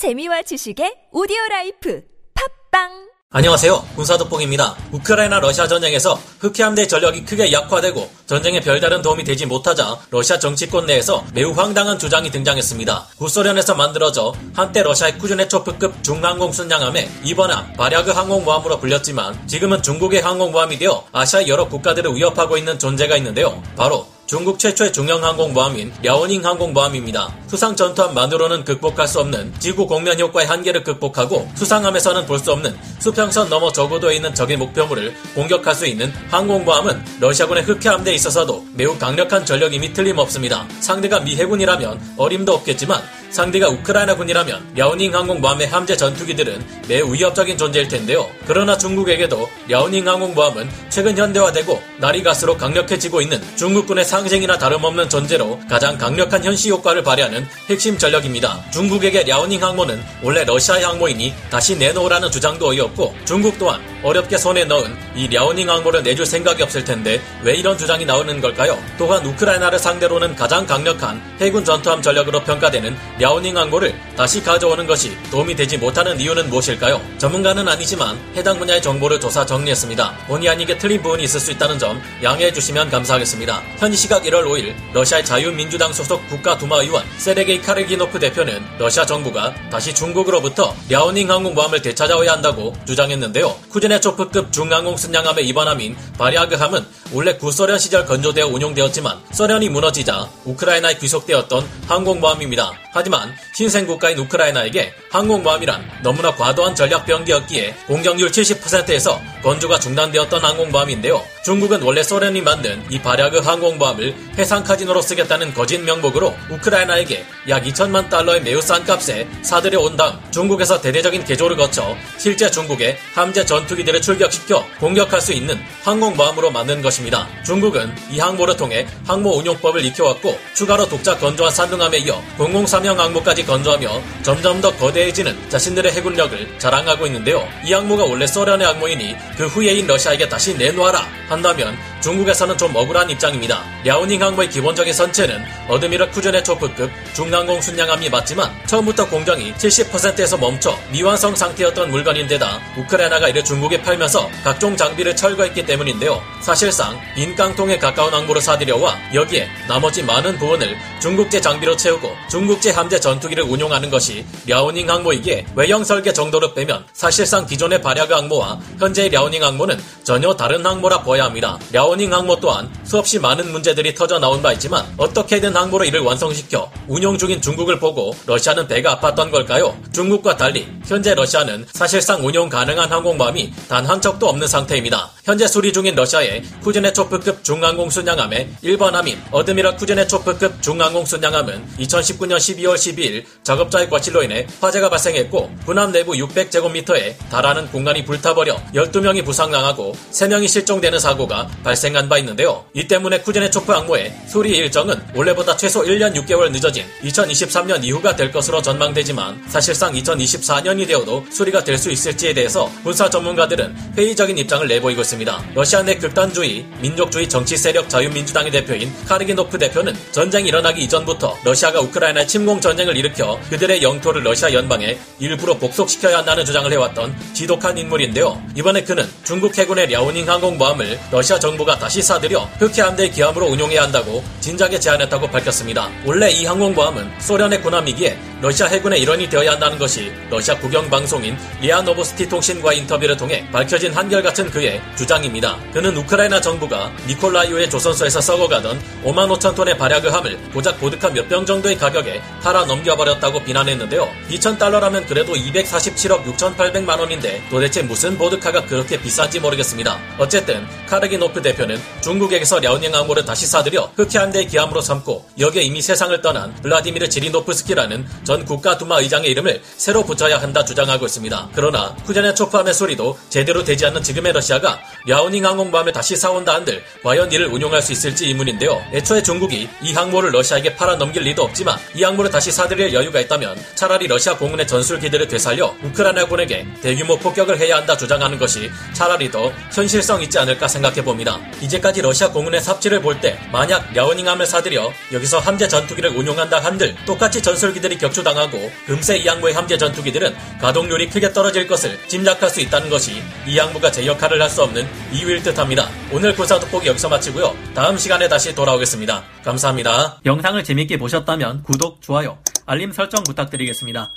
재미와 지식의 오디오 라이프 팟빵 안녕하세요. 군사도뽕입니다. 우크라이나 러시아 전쟁에서 흑해 함대 전력이 크게 약화되고 전쟁에 별다른 도움이 되지 못하자 러시아 정치권 내에서 매우 황당한 주장이 등장했습니다. 구소련에서 만들어져 한때 러시아의 쿠즈네초프급 중항공 순양함에 이번함 바랴그 항공모함으로 불렸지만 지금은 중국의 항공모함이 되어 아시아 여러 국가들을 위협하고 있는 존재가 있는데요. 바로 중국 최초의 중형 항공모함인 랴오닝 항공모함입니다. 수상 전투함만으로는 극복할 수 없는 지구 곡면 효과의 한계를 극복하고 수상함에서는 볼 수 없는 수평선 넘어 저고도에 있는 적의 목표물을 공격할 수 있는 항공모함은 러시아군의 흑해함대에 있어서도 매우 강력한 전력임이 틀림없습니다. 상대가 미 해군이라면 어림도 없겠지만 상대가 우크라이나군이라면 랴오닝 항공모함의 함재 전투기들은 매우 위협적인 존재일 텐데요. 그러나 중국에게도 랴오닝 항공모함은 최근 현대화되고 날이 갈수록 강력해지고 있는 중국군의 상징이나 다름없는 존재로 가장 강력한 현시 효과를 발휘하는 핵심 전력입니다. 중국에게 랴오닝 항모는 원래 러시아의 항모이니 다시 내놓으라는 주장도 어이없고 중국 또한 어렵게 손에 넣은 이 랴오닝 항모를 내줄 생각이 없을 텐데 왜 이런 주장이 나오는 걸까요? 또한 우크라이나를 상대로는 가장 강력한 해군 전투함 전력으로 평가되는 랴오닝 항모를 다시 가져오는 것이 도움이 되지 못하는 이유는 무엇일까요? 전문가는 아니지만 해당 분야의 정보를 조사 정리했습니다. 본의 아니게 틀린 부분이 있을 수 있다는 점 양해해 주시면 감사하겠습니다. 현지 시각 1월 5일 러시아의 자유민주당 소속 국가두마 의원 세르게이 카르기노프 대표는 러시아 정부가 다시 중국으로부터 랴오닝 항공모함을 되찾아와야 한다고 주장했는데요. 쿠즈네초프급 중항공 순양함의 이번함인 바리아그함은 원래 구소련 시절 건조되어 운용되었지만 소련이 무너지자 우크라이나에 귀속되었던 항공모함입니다. 하지만 신생 국가인 우크라이나에게 항공모함이란 너무나 과도한 전략 병기였기에 공정률 70%에서 건조가 중단되었던 항공모함인데요. 중국은 원래 소련이 만든 이 바랴그 항공모함을 해상 카지노로 쓰겠다는 거짓 명목으로 우크라이나에게 약 2천만 달러의 매우 싼 값에 사들여 온 다음 중국에서 대대적인 개조를 거쳐 실제 중국의 함재 전투기들을 출격시켜 공격할 수 있는 항공모함으로 만든 것입니다. 중국은 이 항모를 통해 항모 운용법을 익혀왔고 추가로 독자 건조한 산둥함에 이어 003형 항모까지 건조하며 점점 더 거대해지는 자신들의 해군력을 자랑하고 있는데요. 이 항모가 원래 소련의 항모이니 그 후예인 러시아에게 다시 내놓아라 한다면 중국에서는 좀 억울한 입장입니다. 랴오닝 항모의 기본적인 선체는 어드미럴 쿠즈네초프급 중항공 순양함이 맞지만 처음부터 공정이 70%에서 멈춰 미완성 상태였던 물건인데다 우크라이나가 이를 중국에 팔면서 각종 장비를 철거했기 때문인데요. 사실상 빈 깡통에 가까운 항모를 사들여와 여기에 나머지 많은 부분을 중국제 장비로 채우고 중국제 함재 전투기를 운용하는 것이 랴오닝 항모이기에 외형 설계 정도로 빼면 사실상 기존의 발야그 항모와 현재의 랴오닝 항모는 전혀 다른 항모라 보아야 합니다. 랴오 닝 항모 또한 수없이 많은 문제들이 터져 나온 바 있지만 어떻게든 항모로 이를 완성시켜 운용 중인 중국을 보고 러시아는 배가 아팠던 걸까요? 중국과 달리 현재 러시아는 사실상 운용 가능한 항공모함이 단 한 척도 없는 상태입니다. 현재 수리 중인 러시아의 쿠즈네초프급 중항공 순양함의 1번 함인 어드미럴 쿠즈네초프급 중항공 순양함은 2019년 12월 12일 작업자의 과실로 인해 화재가 발생했고 군함 내부 600제곱미터에 달하는 공간이 불타버려 12명이 부상당하고 3명이 실종되는 사고가 발생 한 바 있는데요. 이 때문에 쿠즈네초프 항모의 수리 일정은 원래보다 최소 1년 6개월 늦어진 2023년 이후가 될 것으로 전망되지만 사실상 2024년이 되어도 수리가 될 수 있을지에 대해서 군사 전문가들은 회의적인 입장을 내보이고 있습니다. 러시아 내 극단주의, 민족주의 정치 세력 자유민주당의 대표인 카르기노프 대표는 전쟁이 일어나기 이전부터 러시아가 우크라이나에 침공 전쟁을 일으켜 그들의 영토를 러시아 연방에 일부러 복속시켜야 한다는 주장을 해왔던 지독한 인물인데요. 이번에 그는 중국 해군의 랴오닝 항공모함을 러시아 정부가 다시 사들여 흑해함대의 기함으로 운용해야 한다고 진작에 제안했다고 밝혔습니다. 원래 이 항공모함은 소련의 군함이기에 러시아 해군의 일원이 되어야 한다는 것이 러시아 국영방송인 리아노보스티 통신과의 인터뷰를 통해 밝혀진 한결같은 그의 주장입니다. 그는 우크라이나 정부가 니콜라이오의 조선소에서 썩어가던 5만 5천 톤의 발야그함을 고작 보드카 몇 병 정도의 가격에 팔아 넘겨버렸다고 비난했는데요. 2천 달러라면 그래도 247억 6,800만 원인데 도대체 무슨 보드카가 그렇게 비싼지 모르겠습니다. 어쨌든 카르기노프 대표는 중국에게서 랴오닝 항모를 다시 사들여 흑해함대의 기함으로 삼고 여기에 이미 세상을 떠난 블라디미르 지리노프스키라는 전 국가두마 의장의 이름을 새로 붙여야 한다 주장하고 있습니다. 그러나 쿠제네 초프함의 소리도 제대로 되지 않는 지금의 러시아가 랴오닝 항공모함을 다시 사온다 한들 과연 이를 운용할 수 있을지 의문인데요. 애초에 중국이 이 항모를 러시아에게 팔아 넘길 리도 없지만 이 항모를 다시 사들일 여유가 있다면 차라리 러시아 공군의 전술기들을 되살려 우크라이나군에게 대규모 폭격을 해야 한다 주장하는 것이 차라리 더 현실성 있지 않을까 생각해 봅니다. 이제까지 러시아 공군의 삽질을 볼 때 만약 랴오닝함을 사들여 여기서 함재 전투기를 운용한다 한들 똑같이 전술기들이 격추 당하고 금세 이 항모의 함재 전투기들은 가동률이 크게 떨어질 것을 짐작할 수 있다는 것이 이 항모가 제 역할을 할 수 없는 이유일 듯합니다. 오늘 군사 돋보기 여기서 마치고요. 다음 시간에 다시 돌아오겠습니다. 감사합니다. 영상을 재밌게 보셨다면 구독, 좋아요, 알림 설정 부탁드리겠습니다.